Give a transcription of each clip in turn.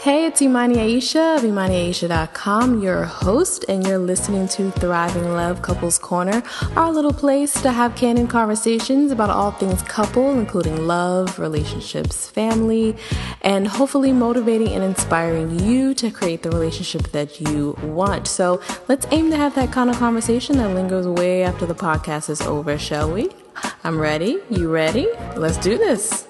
Hey, it's Imani Aisha of ImaniAisha.com, your host, and you're listening to Thriving Love Couples Corner, our little place to have candid conversations about all things couple, including love, relationships, family, and hopefully motivating and inspiring you to create the relationship that you want. So let's aim to have that kind of conversation that lingers way after the podcast is over, shall we? I'm ready. You ready? Let's do this.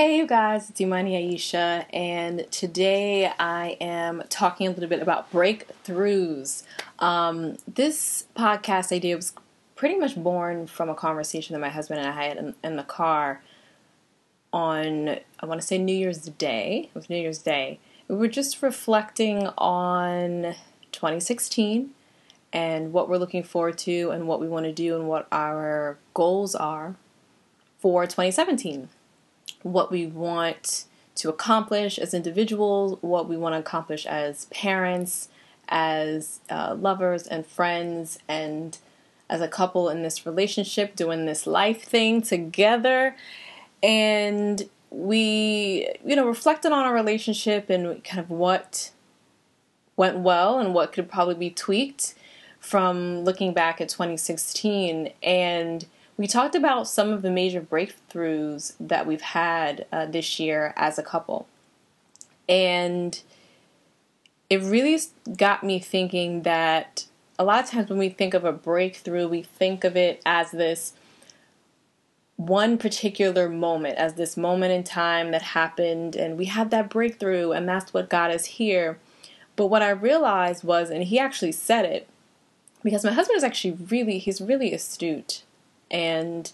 Hey, you guys, it's Imani Aisha, and today I am talking a little bit about breakthroughs. Um, this podcast idea was pretty much born from a conversation that my husband and I had in, in the car on, I want to say New Year's Day. It was New Year's Day. We were just reflecting on 2016 and what we're looking forward to and what we want to do and what our goals are for 2017 what we want to accomplish as individuals, what we want to accomplish as parents, as uh, lovers and friends, and as a couple in this relationship, doing this life thing together. And we, you know, reflected on our relationship and kind of what went well and what could probably be tweaked from looking back at 2016. And we talked about some of the major breakthroughs that we've had uh, this year as a couple. And it really got me thinking that a lot of times when we think of a breakthrough, we think of it as this one particular moment, as this moment in time that happened, and we had that breakthrough, and that's what got us here. But what I realized was, and he actually said it, because my husband is actually really, he's really astute and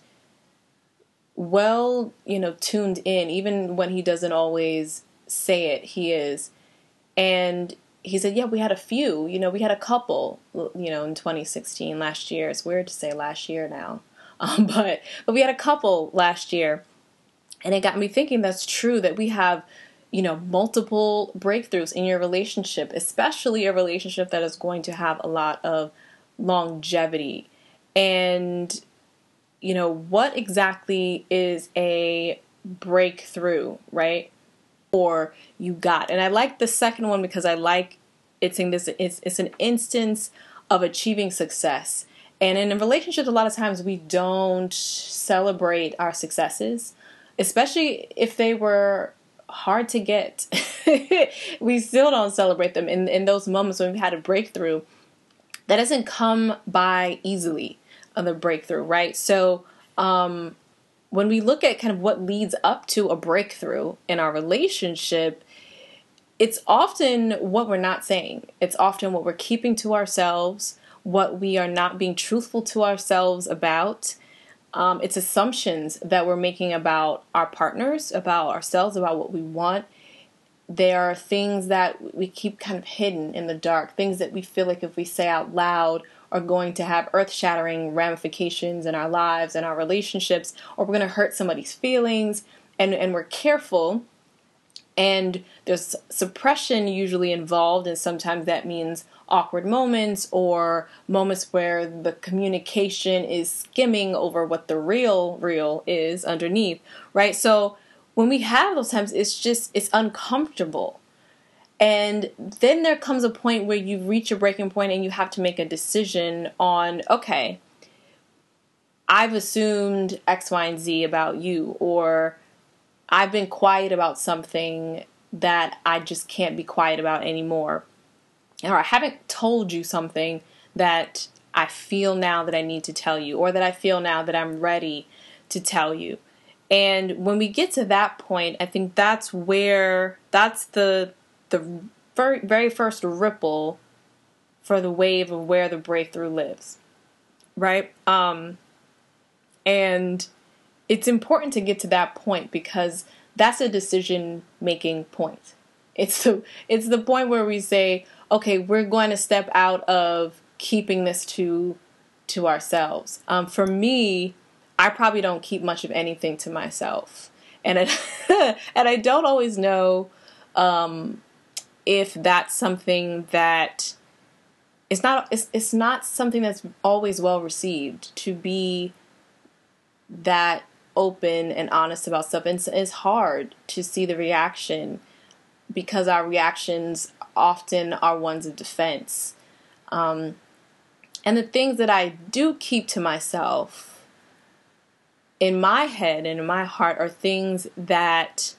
well, you know, tuned in, even when he doesn't always say it, he is. And he said, Yeah, we had a few, you know, we had a couple, you know, in 2016, last year. It's weird to say last year now. Um, but but we had a couple last year. And it got me thinking that's true that we have, you know, multiple breakthroughs in your relationship, especially a relationship that is going to have a lot of longevity. And you know, what exactly is a breakthrough, right? Or you got. And I like the second one because I like it's saying this it's, it's an instance of achieving success. And in a relationship, a lot of times we don't celebrate our successes, especially if they were hard to get. we still don't celebrate them in, in those moments when we've had a breakthrough. That doesn't come by easily of the breakthrough, right? So, um, when we look at kind of what leads up to a breakthrough in our relationship, it's often what we're not saying. It's often what we're keeping to ourselves, what we are not being truthful to ourselves about. Um, it's assumptions that we're making about our partners, about ourselves, about what we want. There are things that we keep kind of hidden in the dark, things that we feel like if we say out loud are going to have earth shattering ramifications in our lives and our relationships, or we're going to hurt somebody's feelings, and, and we're careful. And there's suppression usually involved, and sometimes that means awkward moments or moments where the communication is skimming over what the real, real is underneath, right? So when we have those times, it's just, it's uncomfortable and then there comes a point where you reach a breaking point and you have to make a decision on okay, I've assumed X, Y, and Z about you, or I've been quiet about something that I just can't be quiet about anymore. Or I haven't told you something that I feel now that I need to tell you, or that I feel now that I'm ready to tell you. And when we get to that point, I think that's where that's the the very, very first ripple for the wave of where the breakthrough lives. Right? Um, and it's important to get to that point because that's a decision making point. It's the it's the point where we say, okay, we're going to step out of keeping this to to ourselves. Um, for me, I probably don't keep much of anything to myself, and it, and I don't always know um, if that's something that it's not it's, it's not something that's always well received to be that open and honest about stuff. And it's hard to see the reaction because our reactions often are ones of defense. Um, and the things that I do keep to myself in my head and in my heart are things that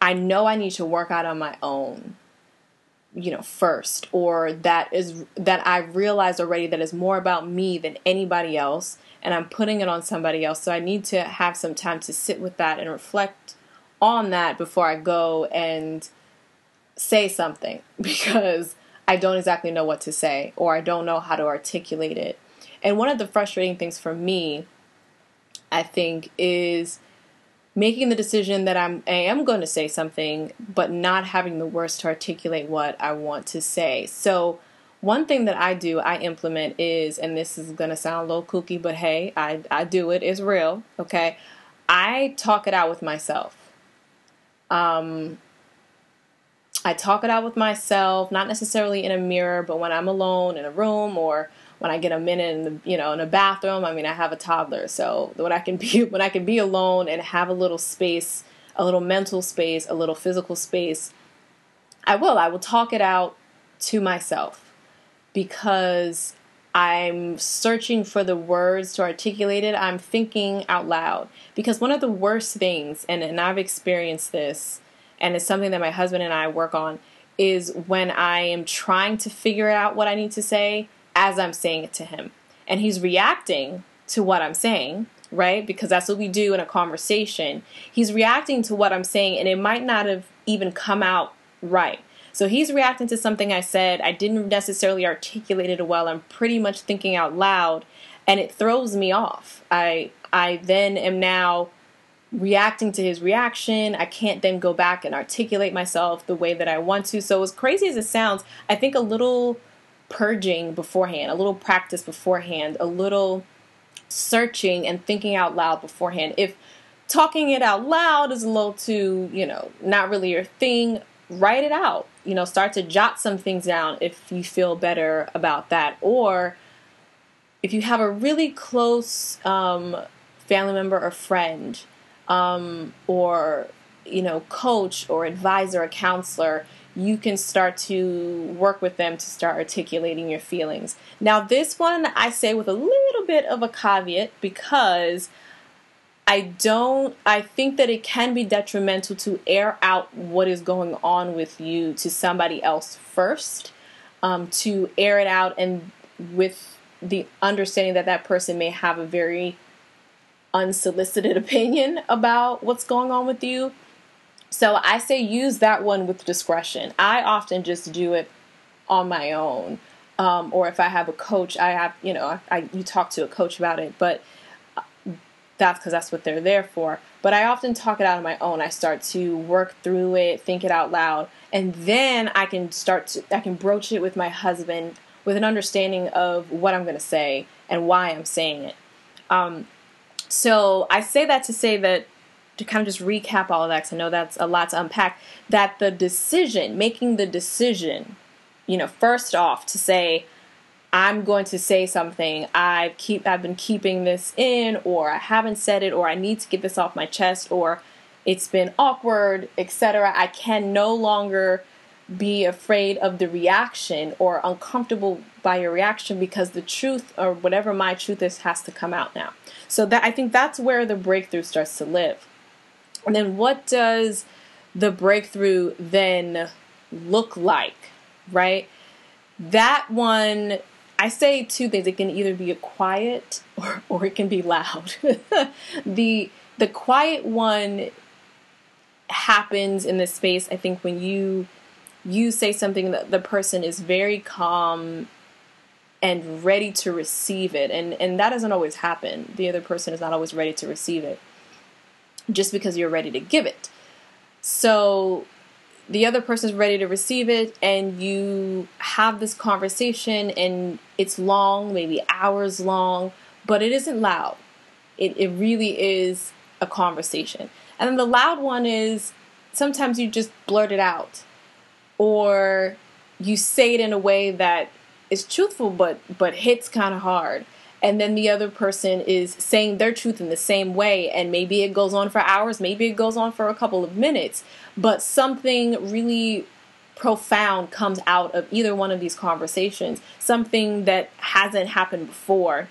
I know I need to work out on my own you know first or that is that i realized already that is more about me than anybody else and i'm putting it on somebody else. So i need to have some time to sit with that and reflect on that before i go and say something because i don't exactly know what to say or i don't know how to articulate it. And one of the frustrating things for me i think is making the decision that I'm I am going to say something, but not having the words to articulate what I want to say. So one thing that I do, I implement is, and this is gonna sound a little kooky, but hey, I, I do it, it's real, okay? I talk it out with myself. Um, I talk it out with myself, not necessarily in a mirror, but when I'm alone in a room or when I get a minute in the, you know in a bathroom. I mean, I have a toddler, so when I can be when I can be alone and have a little space, a little mental space, a little physical space, I will. I will talk it out to myself because I'm searching for the words to articulate it. I'm thinking out loud because one of the worst things, and, and I've experienced this, and it's something that my husband and I work on, is when I am trying to figure out what I need to say as I'm saying it to him. And he's reacting to what I'm saying, right? Because that's what we do in a conversation. He's reacting to what I'm saying, and it might not have even come out right. So he's reacting to something I said. I didn't necessarily articulate it well. I'm pretty much thinking out loud, and it throws me off. I I then am now reacting to his reaction. I can't then go back and articulate myself the way that I want to. So as crazy as it sounds, I think a little purging beforehand, a little practice beforehand, a little searching and thinking out loud beforehand. If talking it out loud is a little too, you know, not really your thing, write it out. You know, start to jot some things down if you feel better about that. Or if you have a really close um, family member or friend, um, or, you know, coach or advisor or counselor, you can start to work with them to start articulating your feelings. Now, this one I say with a little bit of a caveat because I don't, I think that it can be detrimental to air out what is going on with you to somebody else first, um, to air it out and with the understanding that that person may have a very unsolicited opinion about what's going on with you so I say use that one with discretion. I often just do it on my own. Um, or if I have a coach, I have, you know, I, you talk to a coach about it, but uh, that's because that's what they're there for. But I often talk it out on my own. I start to work through it, think it out loud, and then I can start to, I can broach it with my husband with an understanding of what I'm going to say and why I'm saying it. Um, so I say that to say that to kind of just recap all of that, because I know that's a lot to unpack, that the decision, making the decision, you know, first off to say, I'm going to say something. I've keep I've been keeping this in, or I haven't said it, or I need to get this off my chest, or it's been awkward, etc. I can no longer be afraid of the reaction or uncomfortable by your reaction because the truth or whatever my truth is has to come out now. So that I think that's where the breakthrough starts to live. And then what does the breakthrough then look like, right? That one, I say two things. It can either be a quiet or, or it can be loud. the the quiet one happens in this space, I think, when you you say something that the person is very calm and ready to receive it. And and that doesn't always happen. The other person is not always ready to receive it just because you're ready to give it. So the other person's ready to receive it, and you have this conversation, and it's long, maybe hours long, but it isn't loud. It, it really is a conversation. And then the loud one is sometimes you just blurt it out, or you say it in a way that is truthful but but hits kind of hard and then the other person is saying their truth in the same way. And maybe it goes on for hours maybe it goes on for a couple of minutes but something really profound comes out of either one of these conversations. Something that hasn't happened before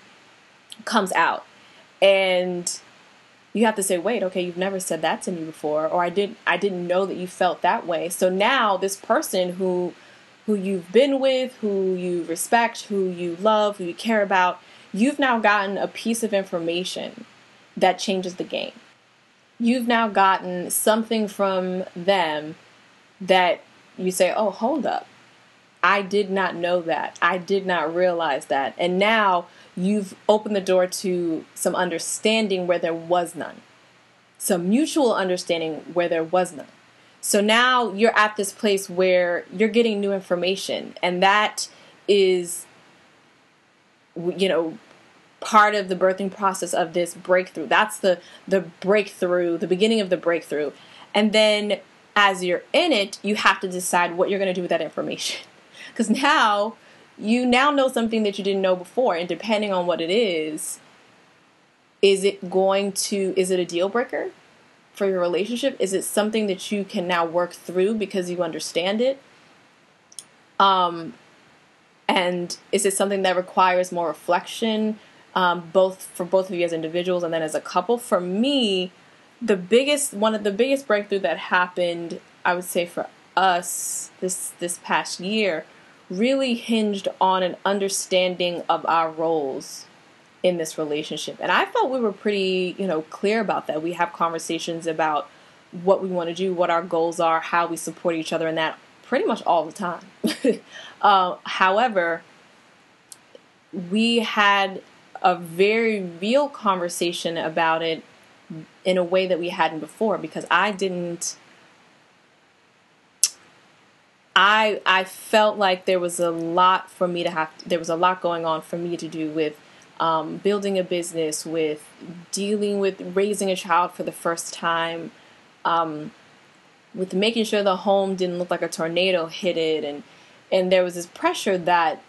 comes out. And you have to say wait okay you've never said that to me before or i didn't i didn't know that you felt that way. So now this person who who you've been with who you respect who you love who you care about you've now gotten a piece of information that changes the game. You've now gotten something from them that you say, oh, hold up. I did not know that. I did not realize that. And now you've opened the door to some understanding where there was none, some mutual understanding where there was none. So now you're at this place where you're getting new information, and that is you know part of the birthing process of this breakthrough. That's the the breakthrough the beginning of the breakthrough. And then as you're in it you have to decide what you're going to do with that information. Because now you now know something that you didn't know before and depending on what it is is it going to is it a deal breaker for your relationship? Is it something that you can now work through because you understand it? Um and is it something that requires more reflection, um, both for both of you as individuals and then as a couple? For me, the biggest one of the biggest breakthrough that happened, I would say for us this this past year, really hinged on an understanding of our roles in this relationship. And I felt we were pretty, you know, clear about that. We have conversations about what we want to do, what our goals are, how we support each other, and that pretty much all the time. uh, however, we had a very real conversation about it in a way that we hadn't before because I didn't. I I felt like there was a lot for me to have. There was a lot going on for me to do with um, building a business, with dealing with raising a child for the first time, um, with making sure the home didn't look like a tornado hit it and and there was this pressure that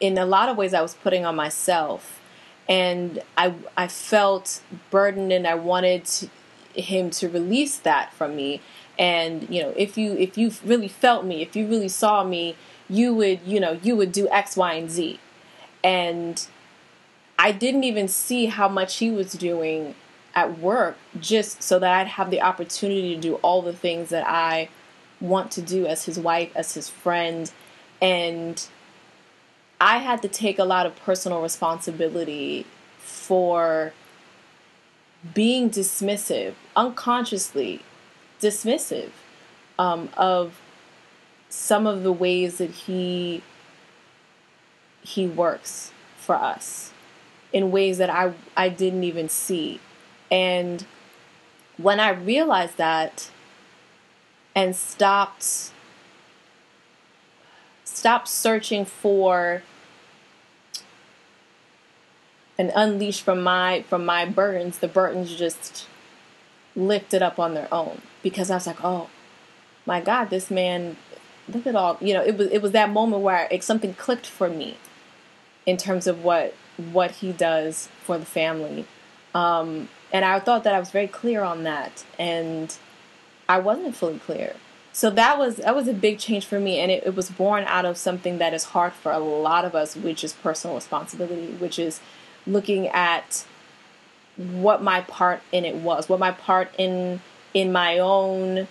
in a lot of ways I was putting on myself and I I felt burdened and I wanted to, him to release that from me and you know if you if you really felt me if you really saw me you would you know you would do x y and z and I didn't even see how much he was doing at work just so that I'd have the opportunity to do all the things that I want to do as his wife, as his friend. And I had to take a lot of personal responsibility for being dismissive, unconsciously dismissive um, of some of the ways that he he works for us in ways that I I didn't even see. And when I realized that and stopped stopped searching for and unleash from my from my burdens, the burdens just lifted up on their own because I was like, oh my God, this man, look at all you know. It was it was that moment where it, something clicked for me in terms of what what he does for the family, um, and I thought that I was very clear on that, and I wasn't fully clear. So that was that was a big change for me, and it, it was born out of something that is hard for a lot of us, which is personal responsibility, which is looking at what my part in it was, what my part in in my own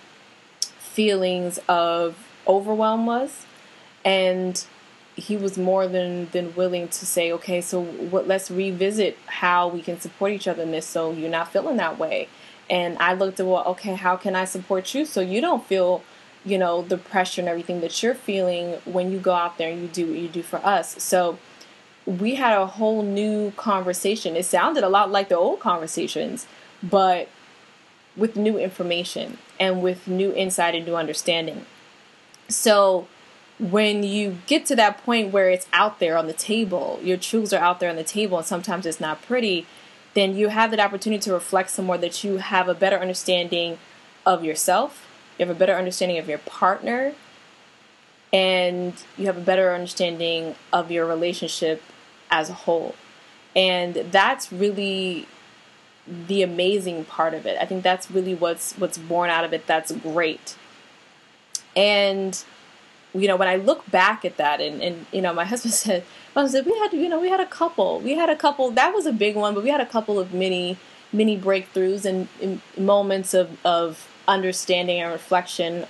feelings of overwhelm was, and he was more than than willing to say, okay, so what, let's revisit how we can support each other in this, so you're not feeling that way. And I looked at well, okay, how can I support you so you don't feel, you know, the pressure and everything that you're feeling when you go out there and you do what you do for us. So we had a whole new conversation. It sounded a lot like the old conversations, but with new information and with new insight and new understanding. So when you get to that point where it's out there on the table, your truths are out there on the table, and sometimes it's not pretty, then you have that opportunity to reflect some more that you have a better understanding of yourself, you have a better understanding of your partner, and you have a better understanding of your relationship as a whole. And that's really the amazing part of it. I think that's really what's what's born out of it. That's great. And you know, when I look back at that, and, and you know, my husband said, husband said we had, you know, we had a couple, we had a couple. That was a big one, but we had a couple of mini, mini breakthroughs and, and moments of of understanding and reflection,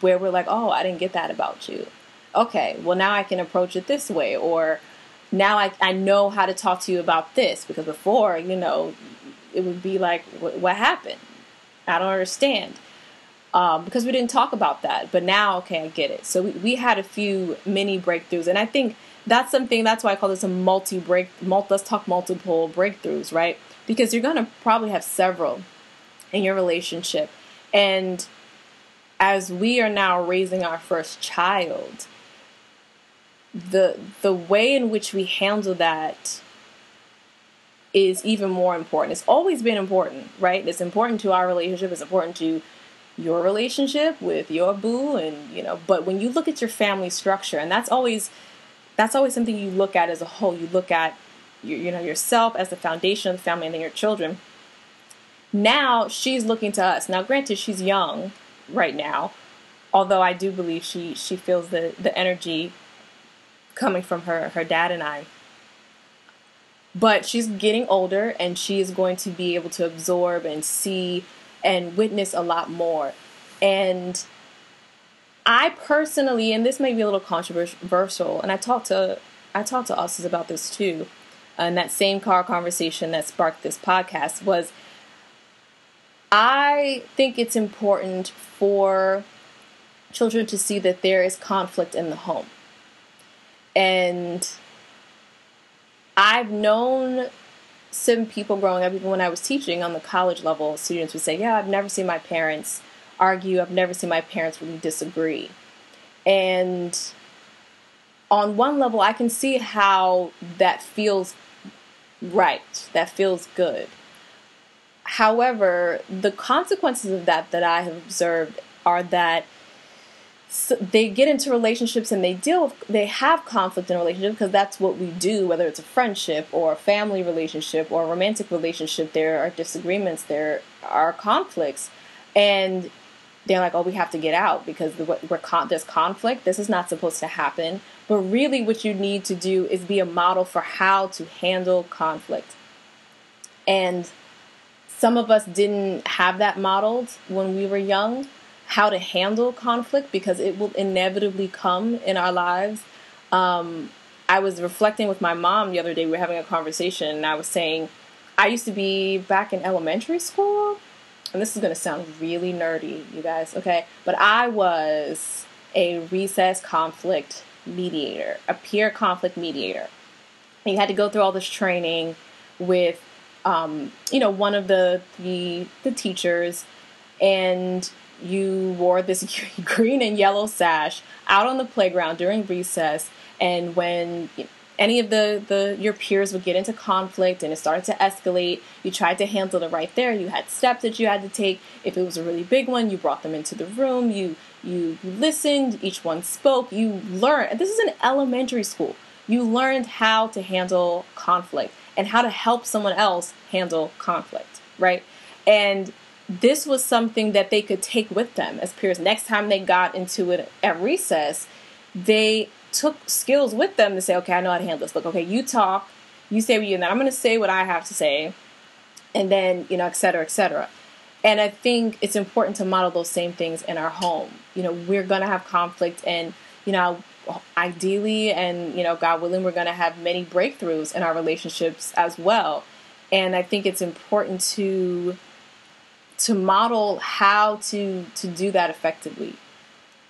where we're like, oh, I didn't get that about you. Okay, well now I can approach it this way, or now I I know how to talk to you about this because before, you know, it would be like, what happened? I don't understand um, because we didn't talk about that. But now, okay, I get it. So we, we had a few mini breakthroughs, and I think that's something. That's why I call this a multi break. Let's talk multiple breakthroughs, right? Because you're gonna probably have several in your relationship, and as we are now raising our first child, the the way in which we handle that is even more important. It's always been important, right? It's important to our relationship. It's important to your relationship with your boo and you know but when you look at your family structure and that's always that's always something you look at as a whole you look at you, you know yourself as the foundation of the family and then your children now she's looking to us now granted she's young right now although i do believe she she feels the the energy coming from her her dad and i but she's getting older and she is going to be able to absorb and see and witness a lot more. And I personally, and this may be a little controversial, and I talked to I talked to us about this too, and that same car conversation that sparked this podcast was I think it's important for children to see that there is conflict in the home. And I've known some people growing up, even when I was teaching on the college level, students would say, Yeah, I've never seen my parents argue, I've never seen my parents really disagree. And on one level, I can see how that feels right, that feels good. However, the consequences of that that I have observed are that they get into relationships and they deal with, they have conflict in a relationship because that's what we do whether it's a friendship or a family relationship or a romantic relationship there are disagreements there are conflicts. And they're like oh we have to get out because we're con- there's conflict. This is not supposed to happen. But really what you need to do is be a model for how to handle conflict. And some of us didn't have that modeled when we were young how to handle conflict because it will inevitably come in our lives. Um, I was reflecting with my mom the other day. We were having a conversation, and I was saying, I used to be back in elementary school, and this is going to sound really nerdy, you guys, okay? But I was a recess conflict mediator, a peer conflict mediator. And you had to go through all this training with, um, you know, one of the the, the teachers, and you wore this green and yellow sash out on the playground during recess and when any of the, the your peers would get into conflict and it started to escalate you tried to handle it right there. You had steps that you had to take. If it was a really big one you brought them into the room. You you listened. Each one spoke. You learned. This is an elementary school. You learned how to handle conflict and how to help someone else handle conflict right and this was something that they could take with them as peers. Next time they got into it at recess, they took skills with them to say, okay, I know how to handle this. Look, okay, you talk, you say what you, and then I'm going to say what I have to say, and then, you know, et cetera, et cetera. And I think it's important to model those same things in our home. You know, we're going to have conflict, and, you know, ideally, and, you know, God willing, we're going to have many breakthroughs in our relationships as well. And I think it's important to to model how to to do that effectively.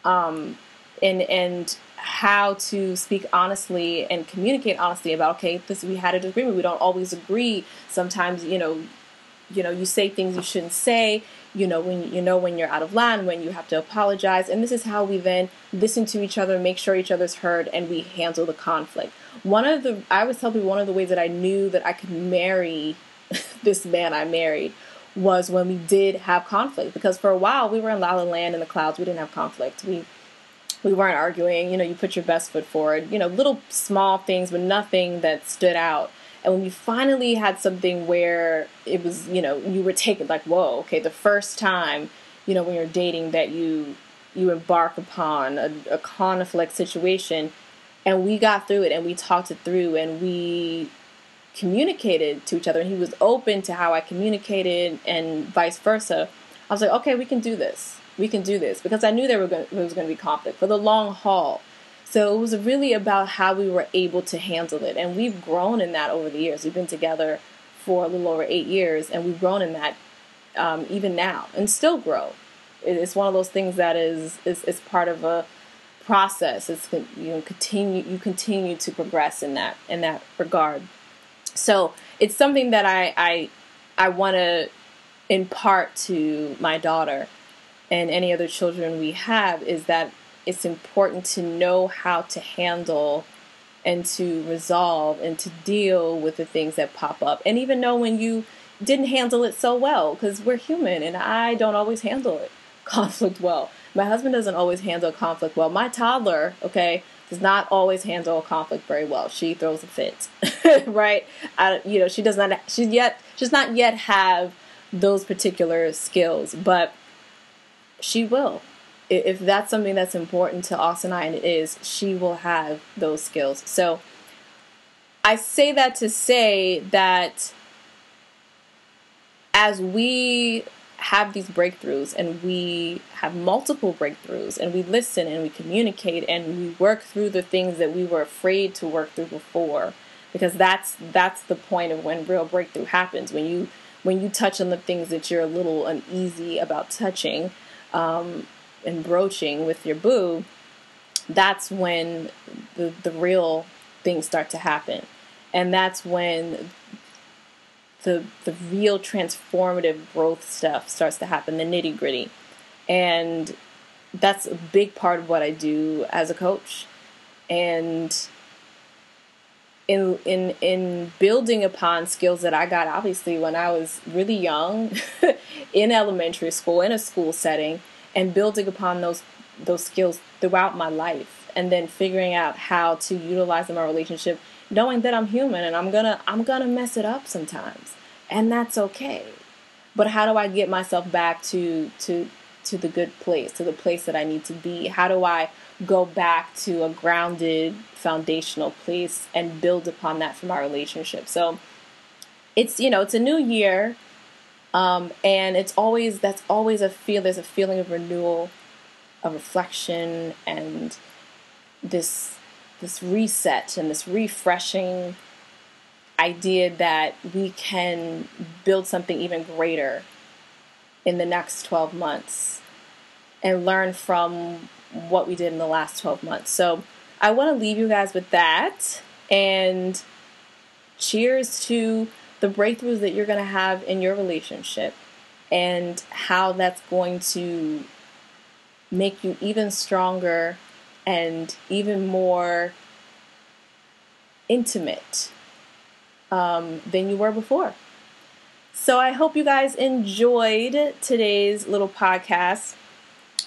Um, and and how to speak honestly and communicate honestly about okay this we had a disagreement. We don't always agree. Sometimes you know you know you say things you shouldn't say you know when you know when you're out of line when you have to apologize and this is how we then listen to each other make sure each other's heard and we handle the conflict one of the i was telling you one of the ways that i knew that i could marry this man i married was when we did have conflict because for a while we were in La La Land in the clouds. We didn't have conflict. We we weren't arguing. You know, you put your best foot forward. You know, little small things, but nothing that stood out. And when we finally had something where it was, you know, you were taken like, whoa, okay, the first time, you know, when you're dating that you you embark upon a, a conflict situation, and we got through it and we talked it through and we communicated to each other and he was open to how I communicated and vice versa. I was like, okay, we can do this. We can do this because I knew there, were going, there was going to be conflict for the long haul. So it was really about how we were able to handle it. And we've grown in that over the years. We've been together for a little over eight years, and we've grown in that um, even now and still grow. It's one of those things that is, is, is part of a process. It's you continue you continue to progress in that in that regard. So it's something that I I I want to impart to my daughter and any other children we have is that it's important to know how to handle and to resolve and to deal with the things that pop up and even know when you didn't handle it so well because we're human and I don't always handle it conflict well. My husband doesn't always handle conflict well. My toddler, okay, does not always handle conflict very well. She throws a fit, right? I, you know, she does not. She's yet. She's not yet have those particular skills, but she will. If that's something that's important to and and it is, she will have those skills. So I say that to say that as we have these breakthroughs and we have multiple breakthroughs and we listen and we communicate and we work through the things that we were afraid to work through before because that's that's the point of when real breakthrough happens when you when you touch on the things that you're a little uneasy about touching um, and broaching with your boo that's when the the real things start to happen. And that's when the the real transformative growth stuff starts to happen, the nitty gritty, and that's a big part of what I do as a coach, and in in in building upon skills that I got obviously when I was really young in elementary school in a school setting and building upon those those skills throughout my life and then figuring out how to utilize in my relationship knowing that I'm human and I'm gonna I'm gonna mess it up sometimes, and that's okay. But how do I get myself back to to to the good place, to the place that I need to be? How do I go back to a grounded foundational place and build upon that for my relationship? So it's you know it's a new year, um, and it's always that's always a feel. There's a feeling of renewal, of reflection, and this this reset and this refreshing idea that we can build something even greater in the next 12 months and learn from what we did in the last 12 months. So I want to leave you guys with that and cheers to the breakthroughs that you're going to have in your relationship and how that's going to make you even stronger and even more intimate um, than you were before. So I hope you guys enjoyed today's little podcast.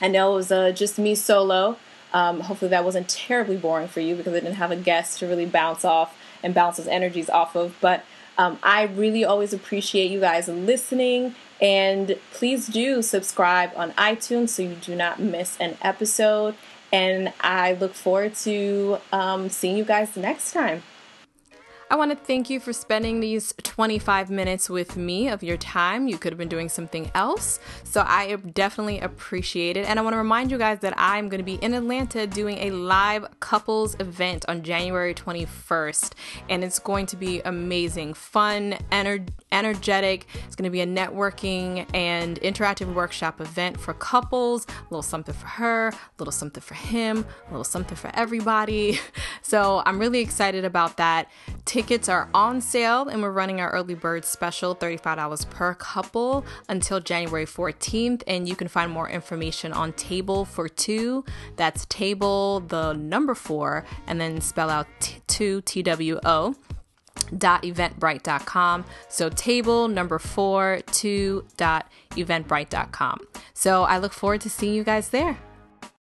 I know it was uh, just me solo. Um, hopefully that wasn't terribly boring for you because I didn't have a guest to really bounce off and bounce those energies off of. But um, I really always appreciate you guys listening. And please do subscribe on iTunes so you do not miss an episode. And I look forward to um, seeing you guys next time. I want to thank you for spending these 25 minutes with me of your time. You could have been doing something else. So I definitely appreciate it. And I want to remind you guys that I'm going to be in Atlanta doing a live couples event on January 21st. And it's going to be amazing, fun, ener- energetic. It's going to be a networking and interactive workshop event for couples. A little something for her, a little something for him, a little something for everybody. So I'm really excited about that. Tickets are on sale and we're running our early bird special, $35 per couple until January 14th. And you can find more information on Table for Two. That's table, the number four, and then spell out t- two, T W O dot eventbrite.com so table number four two dot eventbrite.com so i look forward to seeing you guys there